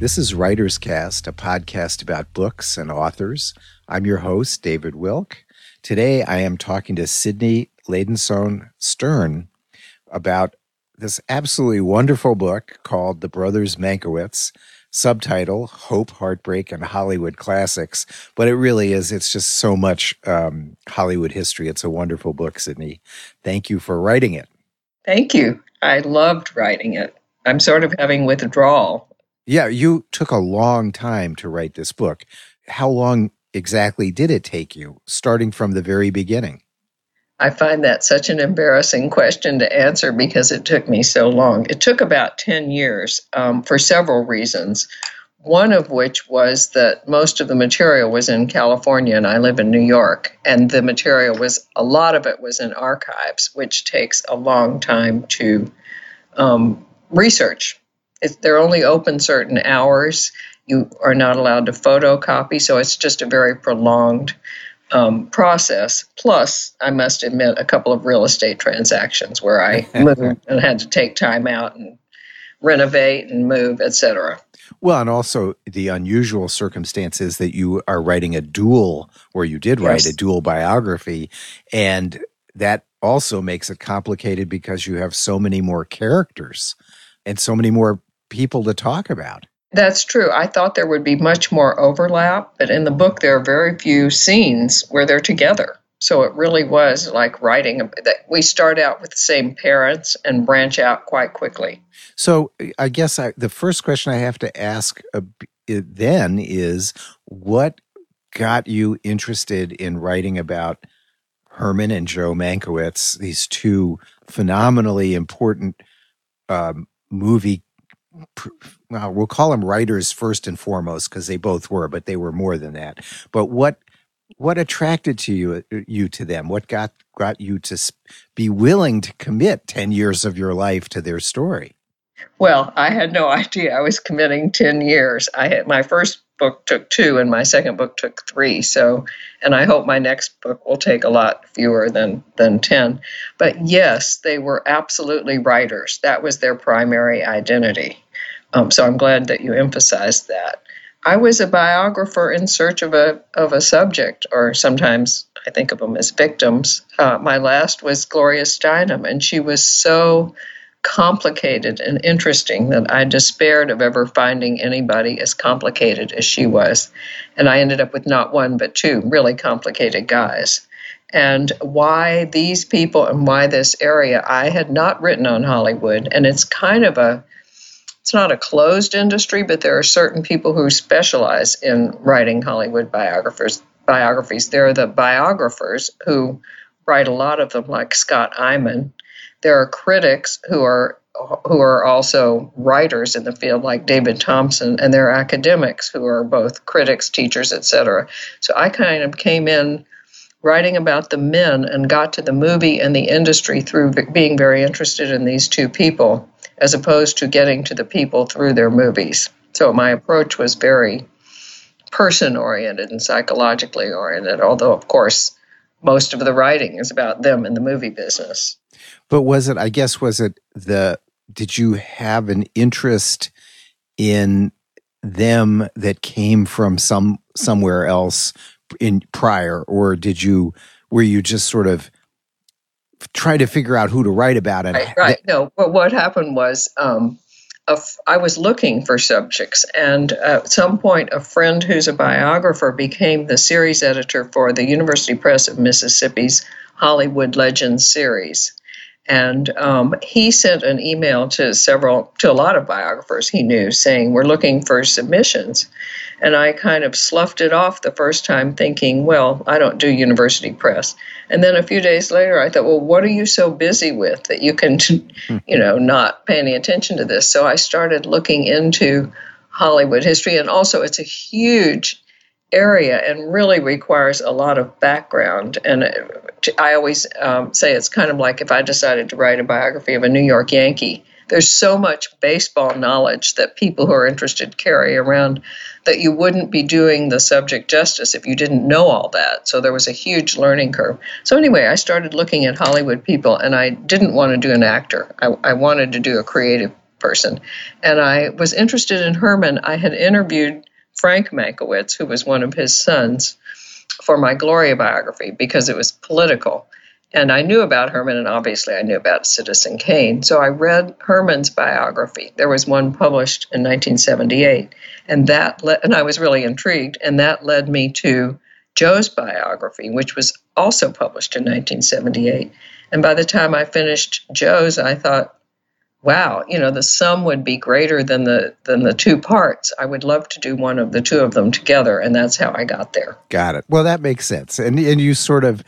This is WritersCast, a podcast about books and authors. I'm your host, David Wilk. Today I am talking to Sydney Ladensohn Stern about this absolutely wonderful book called The Brothers Mankiewicz, subtitle Hope, Heartbreak, and Hollywood Classics. But it really is, it's just so much um, Hollywood history. It's a wonderful book, Sydney. Thank you for writing it. Thank you. I loved writing it. I'm sort of having withdrawal yeah, you took a long time to write this book. How long exactly did it take you, starting from the very beginning? I find that such an embarrassing question to answer because it took me so long. It took about 10 years um, for several reasons. One of which was that most of the material was in California and I live in New York. And the material was, a lot of it was in archives, which takes a long time to um, research they're only open certain hours. You are not allowed to photocopy, so it's just a very prolonged um, process. Plus, I must admit, a couple of real estate transactions where I moved and had to take time out and renovate and move, etc. Well, and also the unusual circumstances that you are writing a dual, where you did write yes. a dual biography, and that also makes it complicated because you have so many more characters and so many more people to talk about. That's true. I thought there would be much more overlap, but in the book, there are very few scenes where they're together. So it really was like writing that we start out with the same parents and branch out quite quickly. So I guess I, the first question I have to ask uh, then is what got you interested in writing about Herman and Joe Mankiewicz, these two phenomenally important um, movie well, we'll call them writers first and foremost because they both were, but they were more than that. But what what attracted to you uh, you to them? What got got you to be willing to commit ten years of your life to their story? Well, I had no idea I was committing ten years. I had my first book took two, and my second book took three. So, and I hope my next book will take a lot fewer than than ten. But yes, they were absolutely writers. That was their primary identity. Um, so I'm glad that you emphasized that. I was a biographer in search of a of a subject, or sometimes I think of them as victims. Uh, my last was Gloria Steinem, and she was so complicated and interesting that I despaired of ever finding anybody as complicated as she was. And I ended up with not one but two really complicated guys. And why these people and why this area, I had not written on Hollywood, and it's kind of a it's not a closed industry, but there are certain people who specialize in writing Hollywood biographers biographies. There are the biographers who write a lot of them, like Scott Eyman. There are critics who are who are also writers in the field, like David Thomson and there are academics who are both critics, teachers, etc. So I kind of came in writing about the men and got to the movie and the industry through being very interested in these two people as opposed to getting to the people through their movies. So my approach was very person oriented and psychologically oriented, although, of course, most of the writing is about them in the movie business. But was it, I guess, was it the, did you have an interest in them that came from some somewhere else in prior or did you were you just sort of try to figure out who to write about it. Right. right. No, but what happened was um, I was looking for subjects, and at some point, a friend who's a biographer became the series editor for the University Press of Mississippi's Hollywood Legends series. And um, he sent an email to several, to a lot of biographers he knew, saying, We're looking for submissions. And I kind of sloughed it off the first time, thinking, Well, I don't do university press. And then a few days later, I thought, Well, what are you so busy with that you can, you know, not pay any attention to this? So I started looking into Hollywood history. And also, it's a huge area and really requires a lot of background. And I always um, say it's kind of like if I decided to write a biography of a New York Yankee. There's so much baseball knowledge that people who are interested carry around that you wouldn't be doing the subject justice if you didn't know all that. So there was a huge learning curve. So, anyway, I started looking at Hollywood people, and I didn't want to do an actor. I, I wanted to do a creative person. And I was interested in Herman. I had interviewed Frank Mankiewicz, who was one of his sons, for my Gloria biography because it was political. And I knew about Herman, and obviously I knew about Citizen Kane. So I read Herman's biography. There was one published in 1978, and that le- and I was really intrigued, and that led me to Joe's biography, which was also published in 1978. And by the time I finished Joe's, I thought, wow, you know, the sum would be greater than the than the two parts. I would love to do one of the two of them together, and that's how I got there. Got it. Well, that makes sense. And and you sort of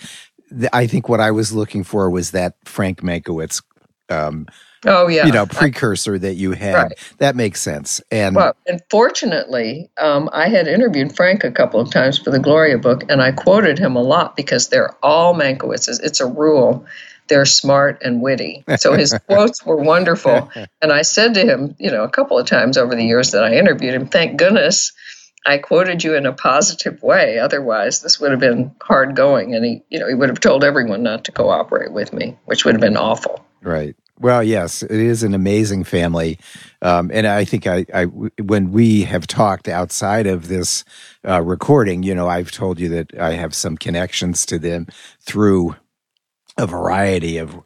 I think what I was looking for was that Frank Mankiewicz um, oh yeah you know precursor that you had right. that makes sense and well and fortunately um, i had interviewed frank a couple of times for the gloria book and i quoted him a lot because they're all mankiewicz's it's a rule they're smart and witty so his quotes were wonderful and i said to him you know a couple of times over the years that i interviewed him thank goodness I quoted you in a positive way. Otherwise, this would have been hard going, and he, you know, he would have told everyone not to cooperate with me, which would have been awful. Right. Well, yes, it is an amazing family, um, and I think I, I, when we have talked outside of this uh, recording, you know, I've told you that I have some connections to them through a variety of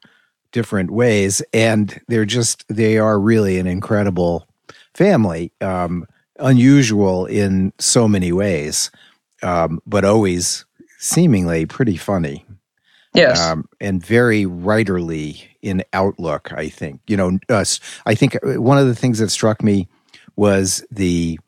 different ways, and they're just they are really an incredible family, um, unusual in so many ways, um, but always seemingly pretty funny. Yes. Um, and very writerly in outlook, I think. You know, us. I think uh, one of the things that struck me was the,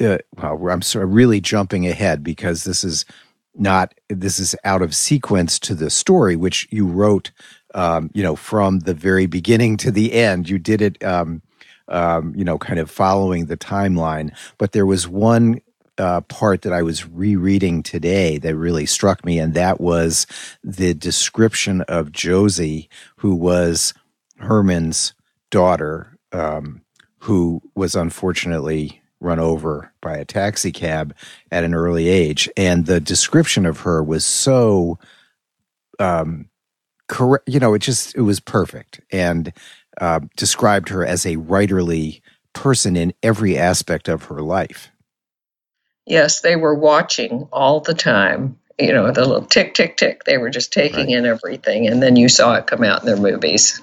uh, well, I'm sort of really jumping ahead because this is not, this is out of sequence to the story, which you wrote, um, you know, from the very beginning to the end. You did it, um, um, you know, kind of following the timeline. But there was one uh, part that I was rereading today that really struck me, and that was the description of Josie, who was Herman's daughter, um, who was unfortunately run over by a taxi cab at an early age. And the description of her was so um, correct, you know, it just, it was perfect. And uh, described her as a writerly person in every aspect of her life. Yes, they were watching all the time. You know, the little tick, tick, tick. They were just taking right. in everything, and then you saw it come out in their movies,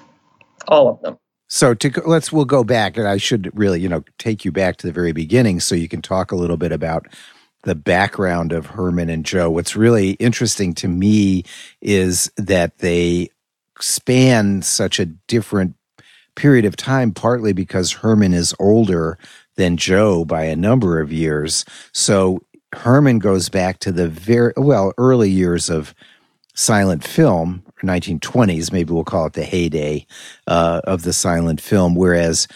all of them. So to let's we'll go back, and I should really, you know, take you back to the very beginning, so you can talk a little bit about the background of Herman and Joe. What's really interesting to me is that they span such a different period of time, partly because Herman is older than Joe by a number of years. So Herman goes back to the very, well, early years of silent film, 1920s, maybe we'll call it the heyday uh, of the silent film, whereas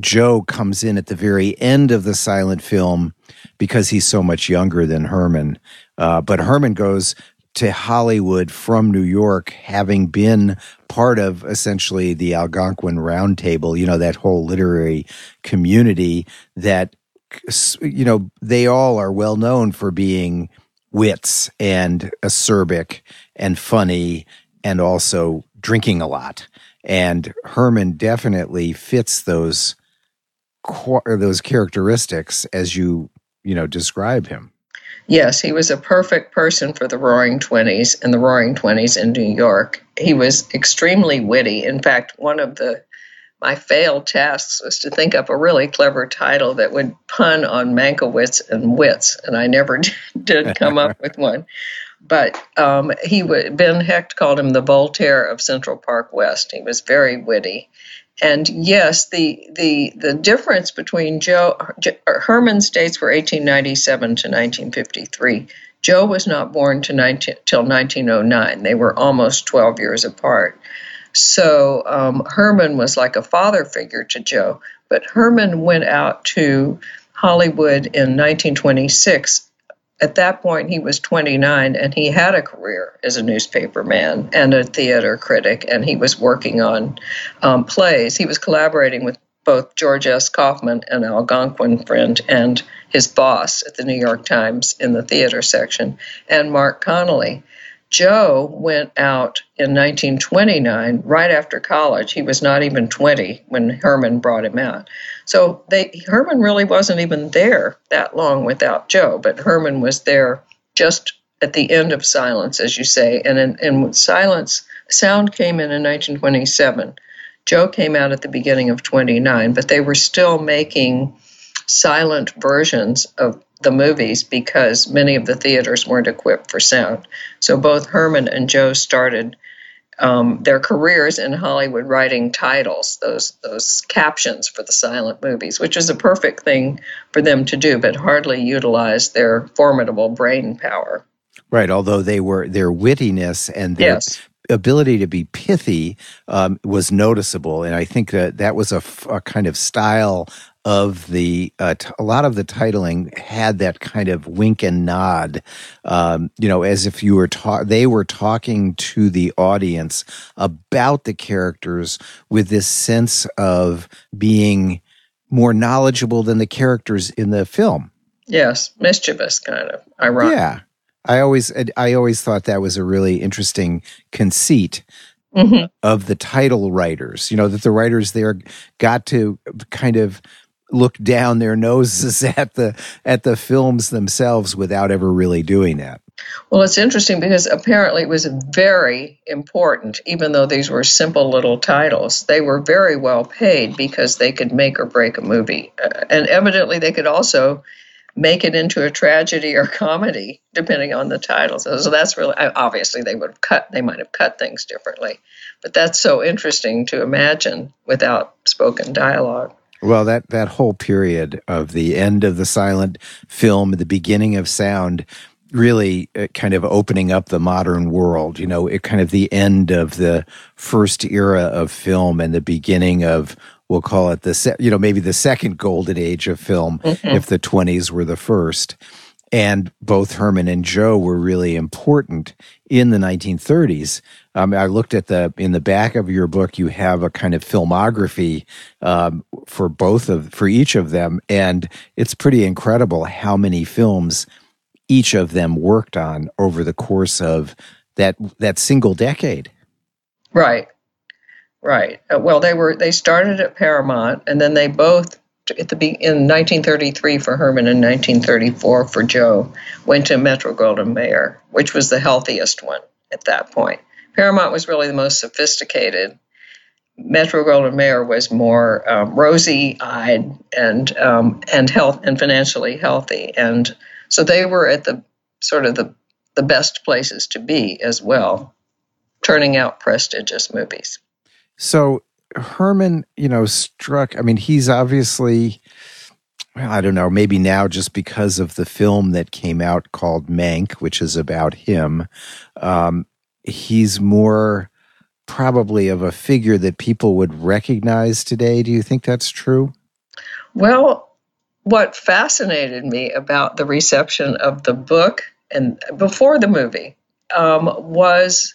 Joe comes in at the very end of the silent film because he's so much younger than Herman. Uh, but Herman goes to Hollywood from New York, having been part of essentially the Algonquin Roundtable, you know, that whole literary community that, you know, they all are well known for being wits and acerbic and funny and also drinking a lot. And Herman definitely fits those those characteristics as you you know describe him. Yes, he was a perfect person for the Roaring Twenties and the Roaring Twenties in New York. He was extremely witty. In fact, one of the my failed tasks was to think up a really clever title that would pun on Mankiewicz and wits, and I never did come up with one. But um, he would, Ben Hecht called him the Voltaire of Central Park West. He was very witty, and yes, the the the difference between Joe Herman's dates were 1897 to 1953. Joe was not born to 19, till 1909. They were almost 12 years apart. So um, Herman was like a father figure to Joe. But Herman went out to Hollywood in 1926 at that point he was 29 and he had a career as a newspaper man and a theater critic and he was working on um, plays. He was collaborating with both george s. Kaufman an algonquin friend and his boss at the new york times in the theater section and marc connelly Joe went out in 1929, right after college. He was not even 20 when Herman brought him out. So they, Herman really wasn't even there that long without Joe, but Herman was there just at the end of Silence, as you say. And in, in Silence, sound came in in 1927. Joe came out at the beginning of 29, but they were still making silent versions of the movies because many of the theaters weren't equipped for sound. So both Herman and Joe started um, their careers in Hollywood writing titles, those those captions for the silent movies, which is a perfect thing for them to do, but hardly utilized their formidable brain power. Right, although they were their wittiness and their yes. ability to be pithy um, was noticeable, and I think that that was a, a kind of style of the uh, t- a lot of the titling had that kind of wink and nod, um, you know, as if you were ta- they were talking to the audience about the characters with this sense of being more knowledgeable than the characters in the film. Yes, mischievous kind of ironic. Yeah, I always I always thought that was a really interesting conceit Mm-hmm. of the title writers. You know that the writers there got to kind of look down their noses at the at the films themselves without ever really doing that. Well, it's interesting because apparently it was very important, even though these were simple little titles. They were very well paid because they could make or break a movie. Uh, and evidently, they could also make it into a tragedy or comedy, depending on the titles. So, so that's really, obviously, they would have cut, they might have cut things differently. But that's so interesting to imagine without spoken dialogue. Well, that that whole period of the end of the silent film, the beginning of sound, really uh, kind of opening up the modern world. You know, it kind of the end of the first era of film and the beginning of we'll call it the se- you know maybe the second golden age of film Mhm. if the 20s were the first. And both Herman and Joe were really important in the 1930s. Um, I looked at the in the back of your book. You have a kind of filmography um, for both of for each of them, and it's pretty incredible how many films each of them worked on over the course of that that single decade. Right, right. Uh, well, they were they started at Paramount, and then they both at the be- in 1933 for Herman and 1934 for Joe went to Metro Goldwyn Mayer, which was the healthiest one at that point. Paramount was really the most sophisticated. Metro Goldwyn Mayer was more um, rosy-eyed and um, and health and financially healthy, and so they were at the sort of the the best places to be as well, turning out prestigious movies. So Herman, you know, struck. I mean, he's obviously. I don't know. Maybe now, just because of the film that came out called Mank, which is about him, um, he's more probably of a figure that people would recognize today. Do you think that's true? Well, what fascinated me about the reception of the book and before the movie um, was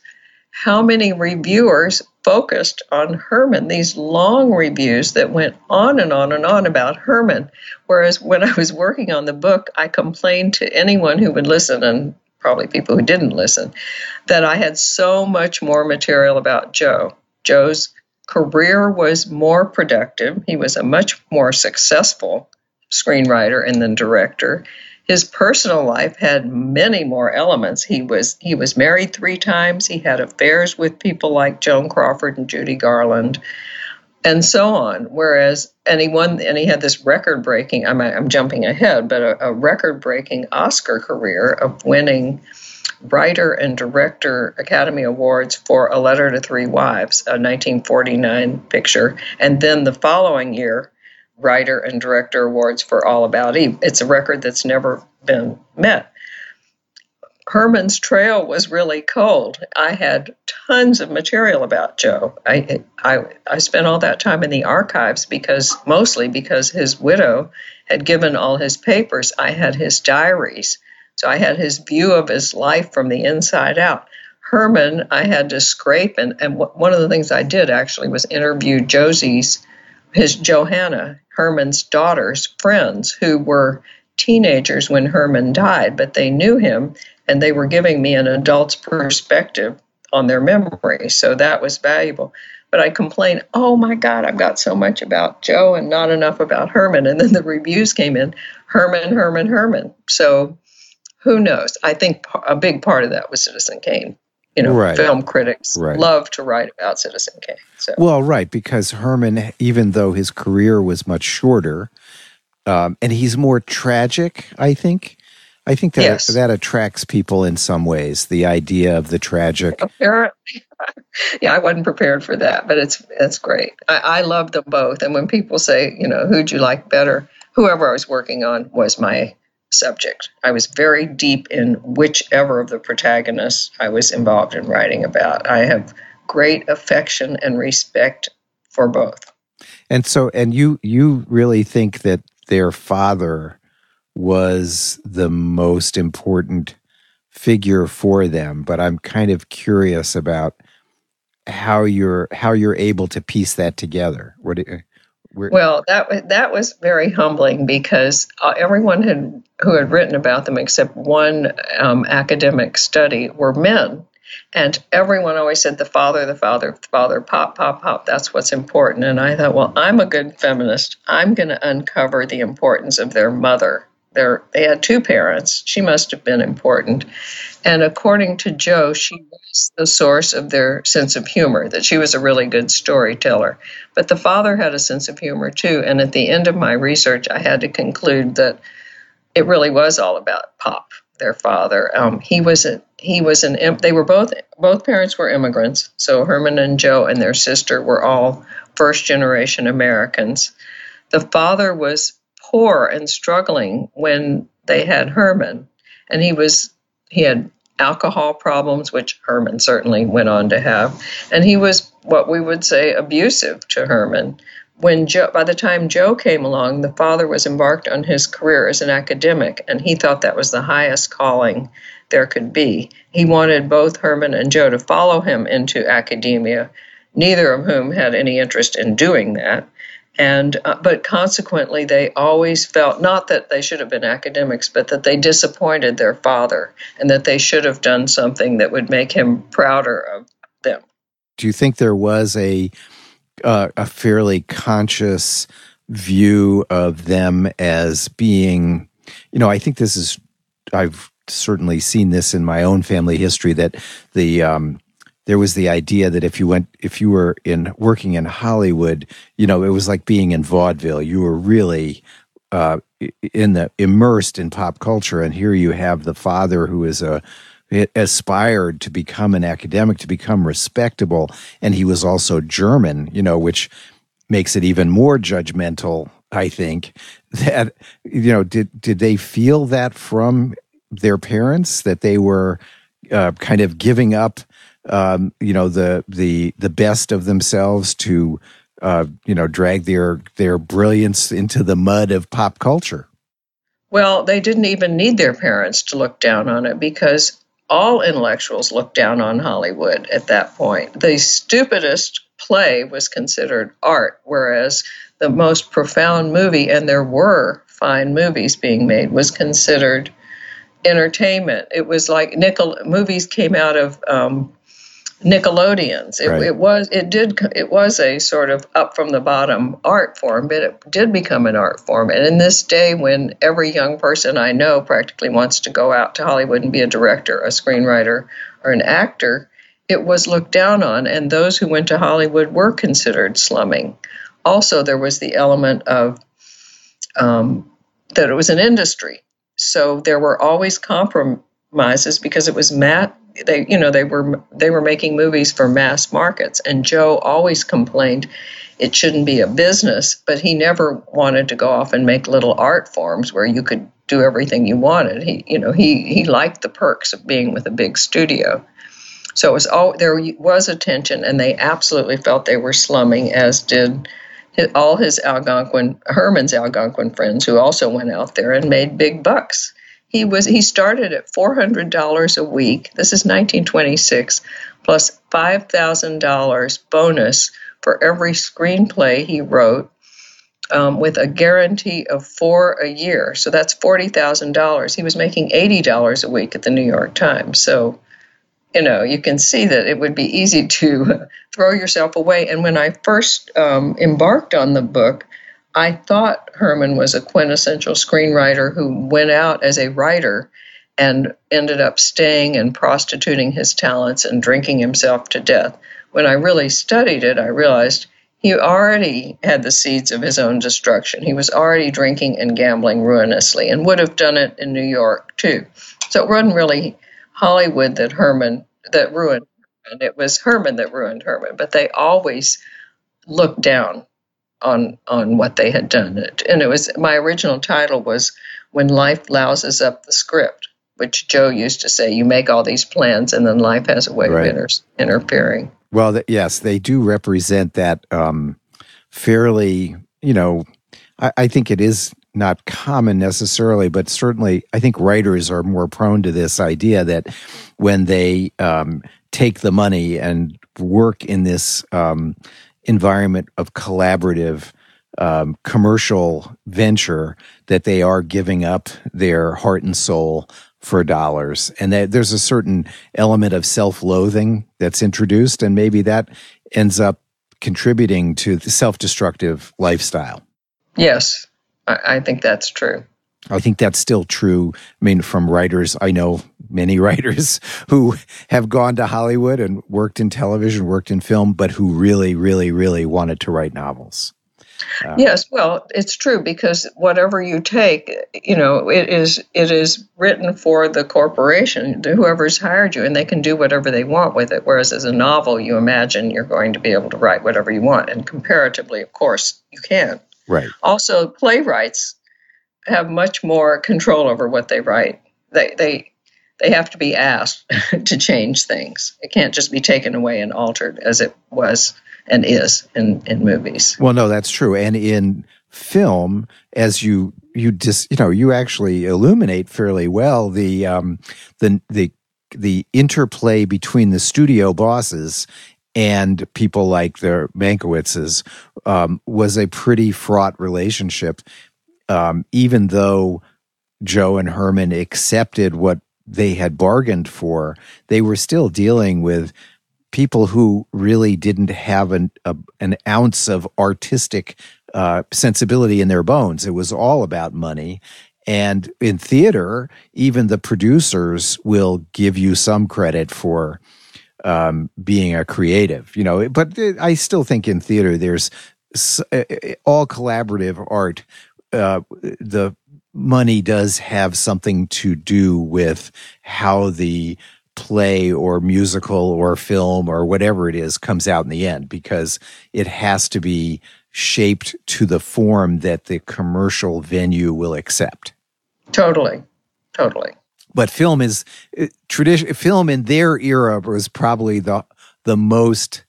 how many reviewers focused on Herman, these long reviews that went on and on and on about Herman. Whereas when I was working on the book, I complained to anyone who would listen, and probably people who didn't listen, that I had so much more material about Joe. Joe's career was more productive, he was a much more successful screenwriter and then director. His personal life had many more elements. He was he was married three times. He had affairs with people like Joan Crawford and Judy Garland, and so on. Whereas, and he won, and he had this record-breaking. I'm I'm jumping ahead, but a, a record-breaking Oscar career of winning writer and director Academy Awards for A Letter to Three Wives, a 1949 picture, and then the following year writer and director awards for All About Eve. It's a record that's never been met. Herman's trail was really cold. I had tons of material about Joe. I, I, I spent all that time in the archives because mostly because his widow had given all his papers. I had his diaries. So I had his view of his life from the inside out. Herman, I had to scrape, and, and one of the things I did actually was interview Josie's, his Johanna, Herman's daughter's friends who were teenagers when Herman died, but they knew him and they were giving me an adult's perspective on their memory. So that was valuable. But I complained, oh my God, I've got so much about Joe and not enough about Herman. And then the reviews came in Herman, Herman, Herman. So who knows? I think a big part of that was Citizen Kane. You know, right. film critics right. love to write about Citizen Kane. So. Well, right, because Herman, even though his career was much shorter, um, and he's more tragic, I think. I think that yes. that attracts people in some ways. The idea of the tragic. Apparently, yeah, I wasn't prepared for that, but it's it's great. I, I love them both, and when people say, you know, who'd you like better, whoever I was working on was my subject. I was very deep in whichever of the protagonists I was involved in writing about. I have great affection and respect for both. And so, and you you really think that their father was the most important figure for them, but I'm kind of curious about how you're how you're able to piece that together. What do, well, that that was very humbling because uh, everyone had who had written about them, except one um, academic study, were men, and everyone always said the father, the father, the father, pop, pop, pop. That's what's important. And I thought, well, I'm a good feminist. I'm going to uncover the importance of their mother they had two parents. She must have been important. And according to Joe, she was the source of their sense of humor, that she was a really good storyteller. But the father had a sense of humor too. And at the end of my research, I had to conclude that it really was all about Pop, their father. Um, he was a he was an they were both both parents were immigrants. So Herman and Joe and their sister were all first generation Americans. The father was poor and struggling when they had Herman, and he was he had alcohol problems, which Herman certainly went on to have, and he was what we would say abusive to Herman. When Jo, by the time Joe came along, the father was embarked on his career as an academic, and he thought that was the highest calling there could be. He wanted both Herman and Joe to follow him into academia, neither of whom had any interest in doing that and uh, but consequently they always felt not that they should have been academics but that they disappointed their father and that they should have done something that would make him prouder of them. Do you think there was a uh, a fairly conscious view of them as being you know i think this is i've certainly seen this in my own family history that the um, there was the idea that if you went if you were in working in Hollywood, you know, it was like being in vaudeville. You were really uh, in the immersed in pop culture, and here you have the father who is a aspired to become an academic, to become respectable, and he was also German, you know, which makes it even more judgmental. I think that you know did did they feel that from their parents that they were uh, kind of giving up um, you know the the the best of themselves to uh, you know drag their their brilliance into the mud of pop culture. Well, they didn't even need their parents to look down on it because all intellectuals looked down on Hollywood at that point. The stupidest play was considered art, whereas the most profound movie, and there were fine movies being made, was considered entertainment. It was like nickel movies came out of um, Nickelodeons. It, right. it, was it did it was a sort of up from the bottom art form, but it did become an art form. And in this day, when every young person I know practically wants to go out to Hollywood and be a director, a screenwriter, or an actor, it was looked down on, and those who went to Hollywood were considered slumming. Also, there was the element of um, that it was an industry, so there were always because it was mat they you know they were they were making movies for mass markets and Joe always complained it shouldn't be a business but he never wanted to go off and make little art forms where you could do everything you wanted. He you know he he liked the perks of being with a big studio. So it was all there was a tension and they absolutely felt they were slumming as did all his Algonquin Herman's Algonquin friends who also went out there and made big bucks he was he started at $400 a week. This is 1926 plus $5,000 bonus for every screenplay he wrote um, with a guarantee of four a year. So that's $40,000. He was making $80 a week at the New York Times. So, you know, you can see that it would be easy to throw yourself away. And when I first um, embarked on the book, I thought Herman was a quintessential screenwriter who went out as a writer and ended up staying and prostituting his talents and drinking himself to death. When I really studied it, I realized he already had the seeds of his own destruction. He was already drinking and gambling ruinously and would have done it in New York too. So it wasn't really Hollywood that Herman that ruined Herman. It was Herman that ruined Herman, but they always looked down on on what they had done. And it was my original title was When Life Louses Up the Script, which Joe used to say, you make all these plans and then life has a way right. of inter- interfering. Well, th- yes, they do represent that um, fairly. You know, I, I think it is not common necessarily, but certainly I think writers are more prone to this idea that when they um, take the money and work in this um, environment of collaborative um, commercial venture, that they are giving up their heart and soul for dollars. And that there's a certain element of self-loathing that's introduced and maybe that ends up contributing to the self-destructive lifestyle. Yes. I, I think that's true. I think that's still true. I mean, from writers, I know many writers who have gone to Hollywood and worked in television, worked in film, but who really, really, really wanted to write novels. Uh, yes, well, it's true because whatever you take, you know, it is it is written for the corporation, whoever's hired you, and they can do whatever they want with it. Whereas as a novel, you imagine you're going to be able to write whatever you want, and comparatively, of course, you can. Right. Also, playwrights have much more control over what they write. They they they have to be asked to change things. It can't just be taken away and altered as it was and is in in movies. Well, no, that's true, and in film, as you you just you know you actually illuminate fairly well the um, the the the interplay between the studio bosses and people like the Mankiewicz um, was a pretty fraught relationship. Um, even though Joe and Herman accepted what they had bargained for, they were still dealing with people who really didn't have an a, an ounce of artistic uh, sensibility in their bones. It was all about money. And in theater, even the producers will give you some credit for um, being a creative, you know. But I still think in theater, there's all collaborative art. Uh, the money does have something to do with how the play or musical or film or whatever it is comes out in the end because it has to be shaped to the form that the commercial venue will accept. Totally. Totally. But film is uh, tradition film in their era was probably the the most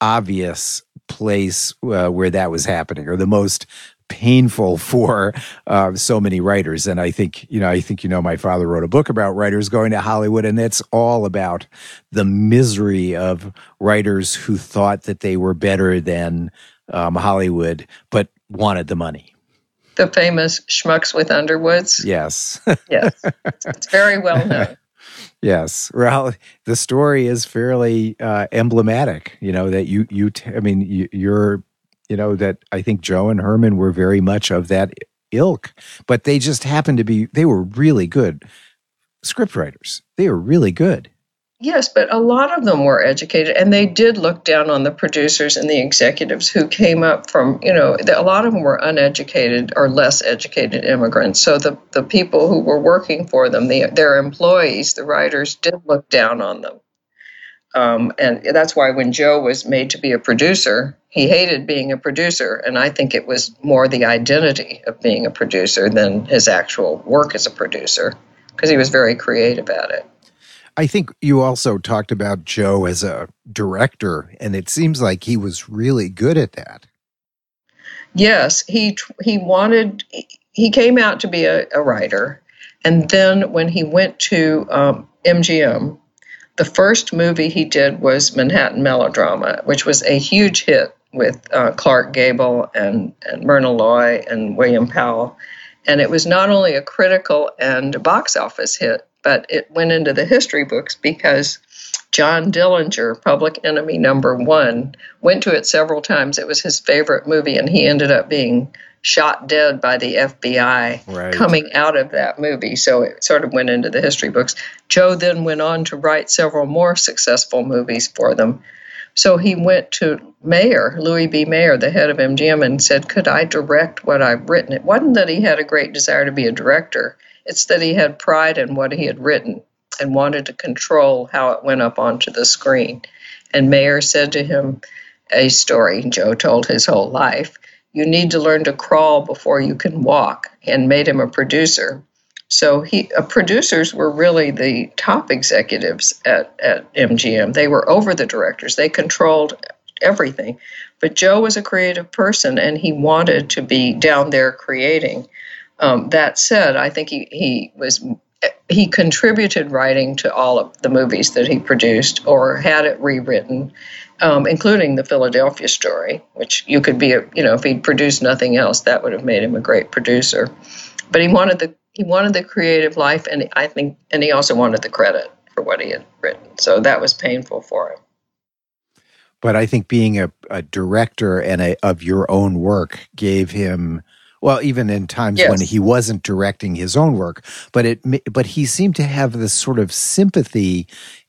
obvious place uh, where that was happening or the most painful for uh, so many writers. And I think, you know, I think, you know, my father wrote a book about writers going to Hollywood, and it's all about the misery of writers who thought that they were better than um, Hollywood, but wanted the money. The famous schmucks with Underwoods. Yes. yes. It's very well known. Yes. Well, the story is fairly uh, emblematic. You know that you you t- I mean you, you're you know, that I think Joe and Herman were very much of that ilk, but they just happened to be, they were really good scriptwriters. They were really good. Yes, but a lot of them were educated, and they did look down on the producers and the executives who came up from, you know, a lot of them were uneducated or less educated immigrants. So the, the people who were working for them, the, their employees, the writers, did look down on them. Um, and that's why when Joe was made to be a producer, he hated being a producer. And I think it was more the identity of being a producer than his actual work as a producer, because he was very creative at it. I think you also talked about Joe as a director, and it seems like he was really good at that. Yes, he he wanted he came out to be a, a writer, and then when he went to um, MGM, the first movie he did was Manhattan Melodrama, which was a huge hit with uh, Clark Gable and, and Myrna Loy and William Powell. And it was not only a critical and a box office hit, but it went into the history books because John Dillinger, Public Enemy number one, went to it several times. It was his favorite movie, and he ended up being shot dead by the FBI right. coming out of that movie. So it sort of went into the history books. Joe then went on to write several more successful movies for them. So he went to Mayer, Louis B. Mayer, the head of MGM, and said, Could I direct what I've written? It wasn't that he had a great desire to be a director, it's that he had pride in what he had written and wanted to control how it went up onto the screen. And Mayer said to him a story Joe told his whole life you need to learn to crawl before you can walk, and made him a producer. So he uh, producers were really the top executives at, at MGM. They were over the directors. They controlled everything. But Joe was a creative person and he wanted to be down there creating. Um, that said, I think he, he was he contributed writing to all of the movies that he produced or had it rewritten, um, including the Philadelphia story, which you could be, a, you know, if he'd produced nothing else, that would have made him a great producer. But he wanted the he wanted the creative life, and I think, and he also wanted the credit for what he had written. So that was painful for him. But I think being a, a director and a, of your own work gave him well, even in times yes. when he wasn't directing his own work, but it but he seemed to have this sort of sympathy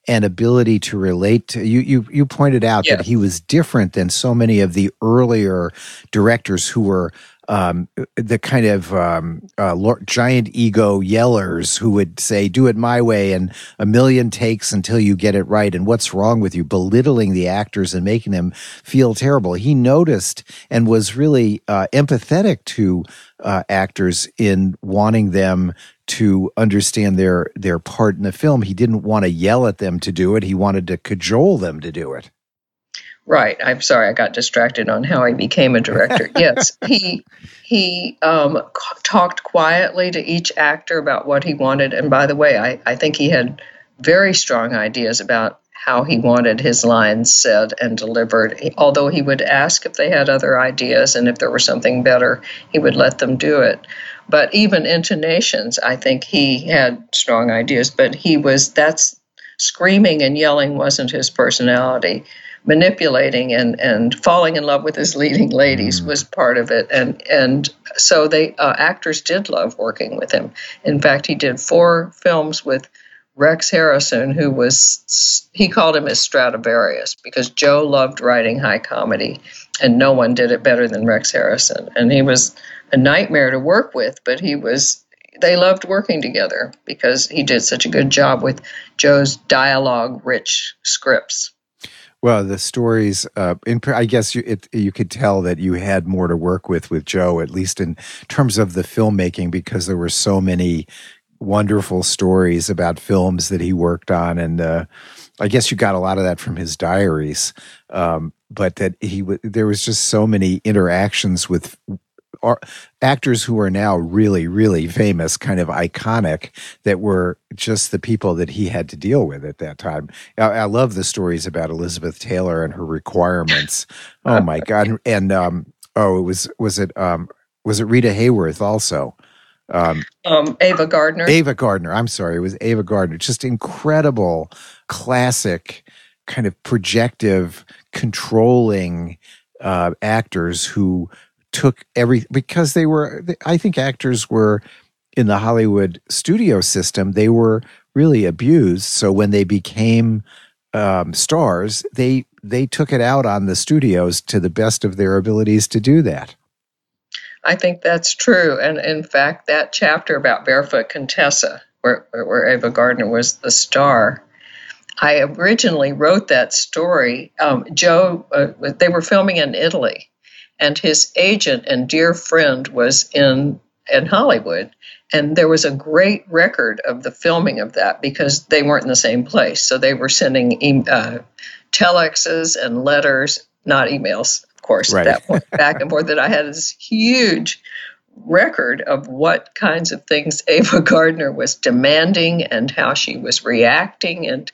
and ability to relate to you you you pointed out yes. that he was different than so many of the earlier directors who were um, the kind of um, uh, giant ego yellers who would say, "Do it my way," and a million takes until you get it right. And what's wrong with you? Belittling the actors and making them feel terrible. He noticed and was really uh, empathetic to uh, actors in wanting them to understand their their part in the film. He didn't want to yell at them to do it. He wanted to cajole them to do it. Right. I'm sorry, I got distracted on how he became a director. yes, he he um, talked quietly to each actor about what he wanted. And by the way, I, I think he had very strong ideas about how he wanted his lines said and delivered. Although he would ask if they had other ideas and if there was something better, he would let them do it. But even intonations, I think he had strong ideas. But he was that's screaming and yelling wasn't his personality manipulating and, and falling in love with his leading ladies mm. was part of it. And and so they uh, actors did love working with him. In fact, he did four films with Rex Harrison, who was he called him his Stradivarius because Joe loved writing high comedy, and no one did it better than Rex Harrison. And he was a nightmare to work with, but he was they loved working together because he did such a good job with Joe's dialogue rich scripts. Well, the stories, uh, in, I guess you, it, you could tell that you had more to work with with Joe, at least in terms of the filmmaking, because there were so many wonderful stories about films that he worked on. And uh, I guess you got a lot of that from his diaries. Um, but that he there was just so many interactions with are actors who are now really, really famous, kind of iconic, that were just the people that he had to deal with at that time. I, I love the stories about Elizabeth Taylor and her requirements. oh my God! And um, oh, it was was it um, was it Rita Hayworth also? Um, um, Ava Gardner. Ava Gardner. I'm sorry, it was Ava Gardner. Just incredible, classic, kind of projective, controlling uh, actors who took every because they were I think actors were in the Hollywood studio system they were really abused. So when they became um, stars they they took it out on the studios to the best of their abilities to do that. I think that's true. And in fact that chapter about Barefoot Contessa where where Ava Gardner was the star I originally wrote that story. Um, Joe uh, they were filming in Italy and his agent and dear friend was in in Hollywood. And there was a great record of the filming of that because they weren't in the same place. So they were sending uh, telexes and letters, not emails, of course, right. at that point, back and forth. That I had this huge record of what kinds of things Ava Gardner was demanding and how she was reacting. And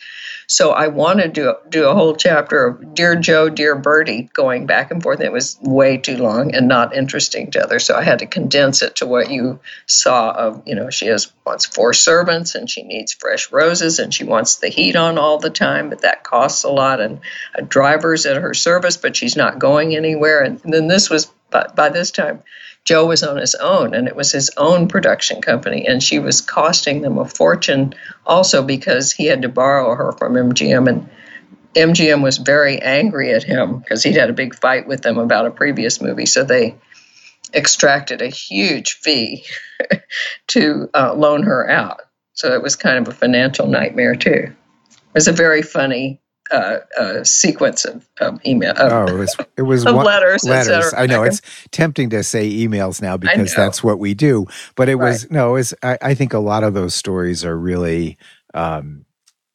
so I wanted to do a whole chapter of Dear Joe, Dear Bertie going back and forth. It was way too long and not interesting to others. So I had to condense it to what you saw of, you know, she has wants four servants and she needs fresh roses and she wants the heat on all the time, but that costs a lot and a driver's at her service, but she's not going anywhere. And then this was by, by this time Joe was on his own and it was his own production company and she was costing them a fortune also because he had to borrow her from MGM and MGM was very angry at him because he'd had a big fight with them about a previous movie so they extracted a huge fee to uh, loan her out. So it was kind of a financial nightmare too. It was a very funny uh, uh, sequence of, of email. Of, oh, it was it was one, letters. Letters. I know it's tempting to say emails now because that's what we do, but it right. was no. Is I, I, think a lot of those stories are really. Um,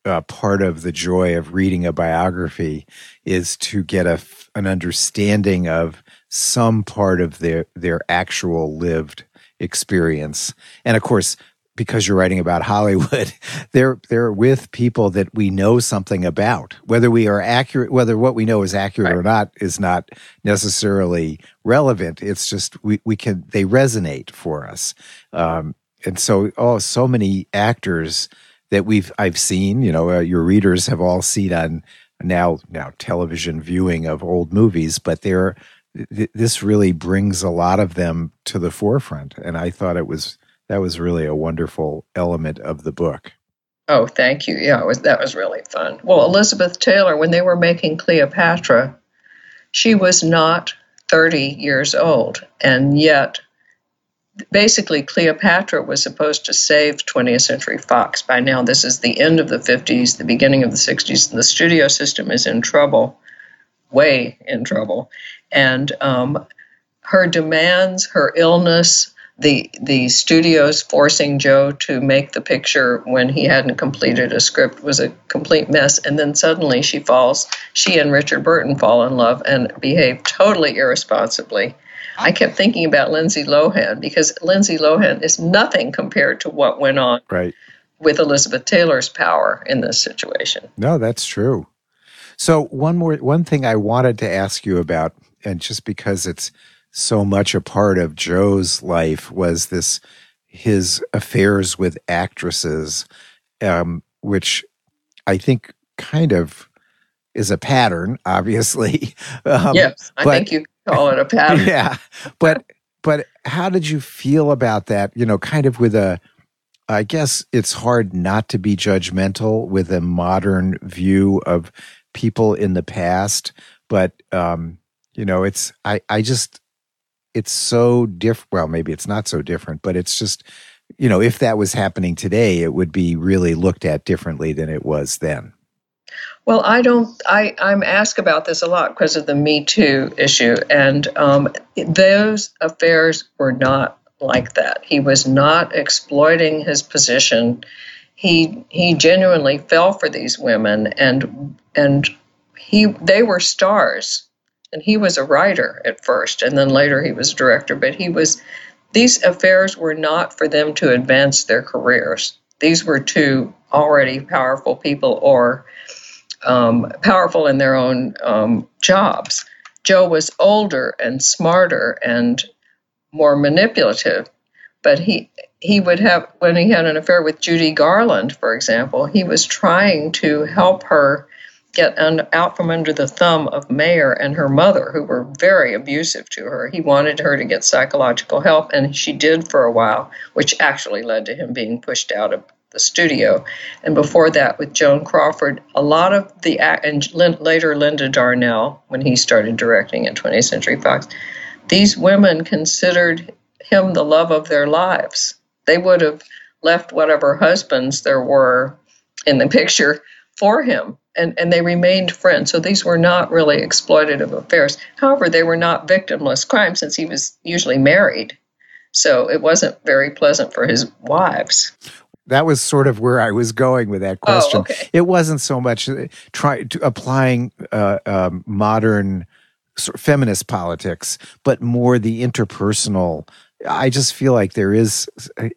uh, part of the joy of reading a biography is to get a an understanding of some part of their their actual lived experience, and of course, because you're writing about Hollywood, they're they're with people that we know something about. Whether we are accurate, whether what we know is accurate right. or not, is not necessarily relevant. It's just we we can they resonate for us, um, and so oh, so many actors that we've I've seen. You know, uh, your readers have all seen on now now television viewing of old movies, but they're this really brings a lot of them to the forefront, and I thought it was that was really a wonderful element of the book. Oh, thank you. Yeah, was, that was really fun. Well, Elizabeth Taylor, when they were making Cleopatra, she was not 30 years old. And yet, basically, Cleopatra was supposed to save 20th Century Fox. By now, this is the end of the 50s, the beginning of the 60s. and The studio system is in trouble, way in trouble. And um, her demands, her illness, the the studios forcing Joe to make the picture when he hadn't completed a script was a complete mess. And then suddenly she falls, she and Richard Burton fall in love and behave totally irresponsibly. I kept thinking about Lindsay Lohan because Lindsay Lohan is nothing compared to what went on right. with Elizabeth Taylor's power in this situation. No, that's true. So one more one thing I wanted to ask you about, and just because it's so much a part of Joe's life was this his affairs with actresses, um, which I think kind of is a pattern, obviously. Um, yes, I but, think you call it a pattern. Yeah, but but how did you feel about that? You know, kind of with a. I guess it's hard not to be judgmental with a modern view of people in the past, but um, you know, it's I I just it's so different. Well, maybe it's not so different, but it's just, you know, if that was happening today, it would be really looked at differently than it was then. Well, I don't. I I'm asked about this a lot because of the Me Too issue, and um, those affairs were not like that. He was not exploiting his position. He he genuinely fell for these women, and and he they were stars and he was a writer at first and then later he was a director but he was these affairs were not for them to advance their careers. These were two already powerful people or um, powerful in their own um, jobs. Joe was older and smarter and more manipulative but he he would have when he had an affair with judy garland for example he was trying to help her get un, out from under the thumb of Mayer and her mother, who were very abusive to her. He wanted her to get psychological help, and she did for a while, which actually led to him being pushed out of the studio. And before that, with Joan Crawford, a lot of the and later Linda Darnell, when he started directing at 20th Century Fox, these women considered him the love of their lives. They would have left whatever husbands there were in the picture for him and, and they remained friends. So these were not really exploitative affairs. However, they were not victimless crimes since he was usually married. So it wasn't very pleasant for his wives. That was sort of where I was going with that oh, question. Oh, okay. It wasn't so much uh, try to applying uh, um, modern sort of feminist politics, but more the interpersonal I just feel like there is,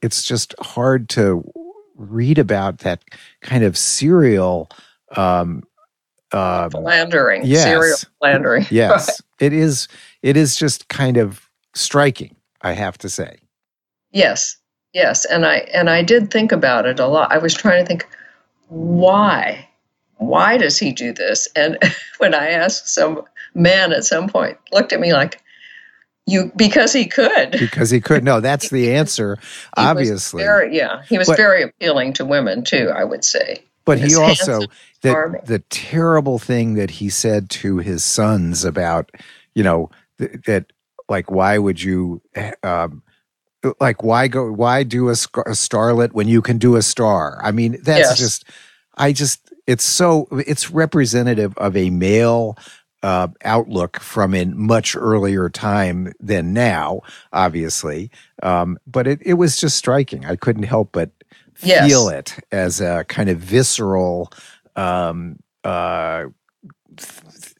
it's just hard to read about that kind of serial um, uh, philandering, yes. serial philandering. Yes, right. it is. It is just kind of striking. I have to say. Yes, yes, and I and I did think about it a lot. I was trying to think why, why does he do this? And when I asked some man at some point, looked at me like, you because he could because he could no that's the answer obviously very, yeah he was but, very appealing to women too i would say but he also the, the terrible thing that he said to his sons about you know th- that like why would you um, like why go why do a, a, starlet when you can do a star i mean that's yes. just i just it's so it's representative of a male uh, outlook from a much earlier time than now, obviously. Um, but it, it was just striking. I couldn't help but yes. feel it as a kind of visceral, um, uh,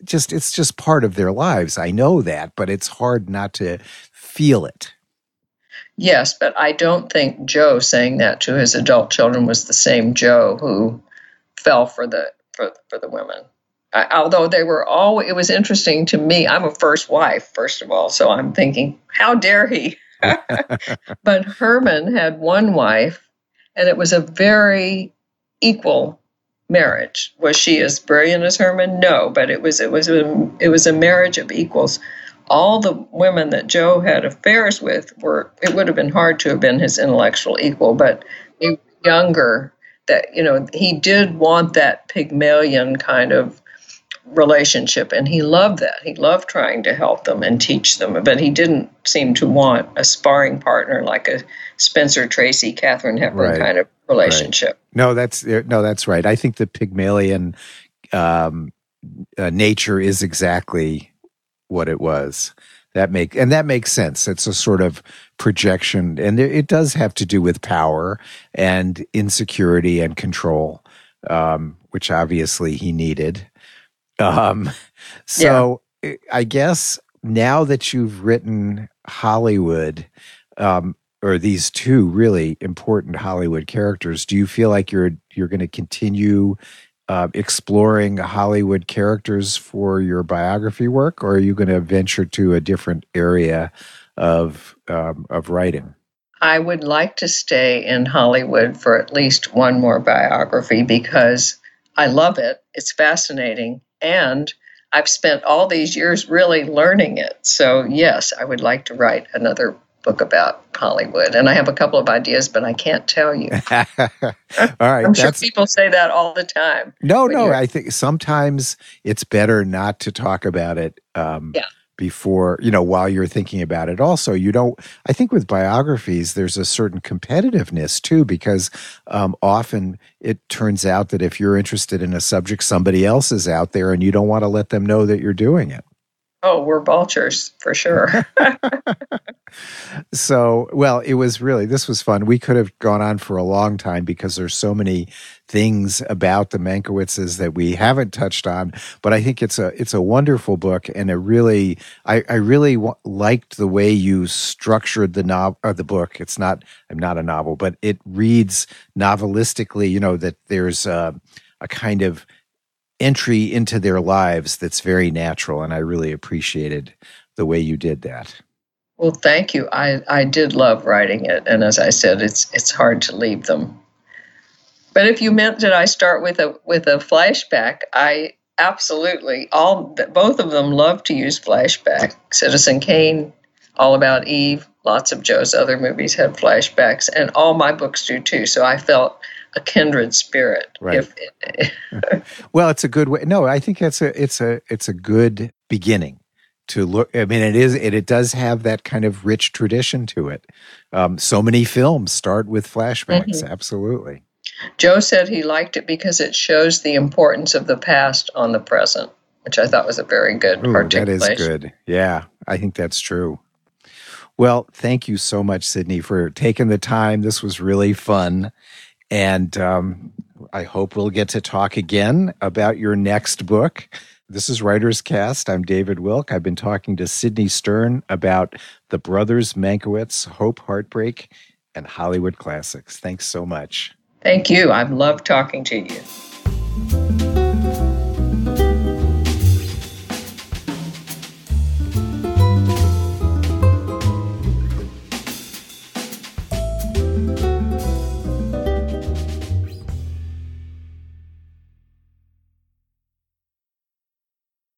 just it's just part of their lives. I know that, but it's hard not to feel it. Yes, but I don't think Joe saying that to his adult children was the same Joe who fell for the for, for the women although they were all, it was interesting to me. I'm a first wife, first of all, so I'm thinking, how dare he? but Herman had one wife, and it was a very equal marriage. Was she as brilliant as Herman? No, but it was it was a, it was a marriage of equals. All the women that Joe had affairs with were it would have been hard to have been his intellectual equal, but younger. That you know he did want that Pygmalion kind of relationship and he loved that. He loved trying to help them and teach them but he didn't seem to want a sparring partner like a spencer tracy katharine hepburn right. kind of relationship. Right. no that's uh, no that's right. I think the pygmalion um, uh, nature is exactly what it was. That make and that makes sense. It's a sort of projection and it does have to do with power and insecurity and control um, which obviously he needed um, so yeah. I guess now that you've written Hollywood, um, or these two really important Hollywood characters, do you feel like you're you're going to continue uh, exploring Hollywood characters for your biography work, or are you going to venture to a different area of um, of writing? I would like to stay in Hollywood for at least one more biography because I love it. It's fascinating and I've spent all these years really learning it. So, yes, I would like to write another book about Hollywood. And I have a couple of ideas, but I can't tell you. all right. I'm sure people say that all the time. No, no. I think sometimes it's better not to talk about it. Um, yeah before you know while you're thinking about it also you don't i think with biographies there's a certain competitiveness too because um, often it turns out that if you're interested in a subject somebody else is out there and you don't want to let them know that you're doing it Oh, we're vultures for sure. so, well, it was really, this was fun. We could have gone on for a long time because there's so many things about the Mankiewicz that we haven't touched on. But I think it's a, it's a wonderful book and a really, I, I really w- liked the way you structured the novel, or the book. It's not, I'm not a novel, but it reads novelistically, you know, that there's a, a kind of entry into their lives that's very natural. And I really appreciated the way you did that. Well, thank you. I, I did love writing it. And as I said, it's it's hard to leave them. But if you meant that I start with a with a flashback, I absolutely all both of them love to use flashback. Citizen Kane, All About Eve, lots of Joe's other movies have flashbacks, and all my books do too. So I felt a kindred spirit. Right. If, well, it's a good way. No, I think it's a it's a it's a good beginning to look. I mean, it is it it does have that kind of rich tradition to it. Um, so many films start with flashbacks. Mm-hmm. Absolutely. Joe said he liked it because it shows the importance of the past on the present, which I thought was a very good Ooh, articulation. That is good. Yeah, I think that's true. Well, thank you so much, Sydney, for taking the time. This was really fun. And um, I hope we'll get to talk again about your next book. This is WritersCast. I'm David Wilk. I've been talking to Sydney Stern about the brothers Mankiewicz, Hope, Heartbreak, and Hollywood classics. Thanks so much. Thank you. I've loved talking to you.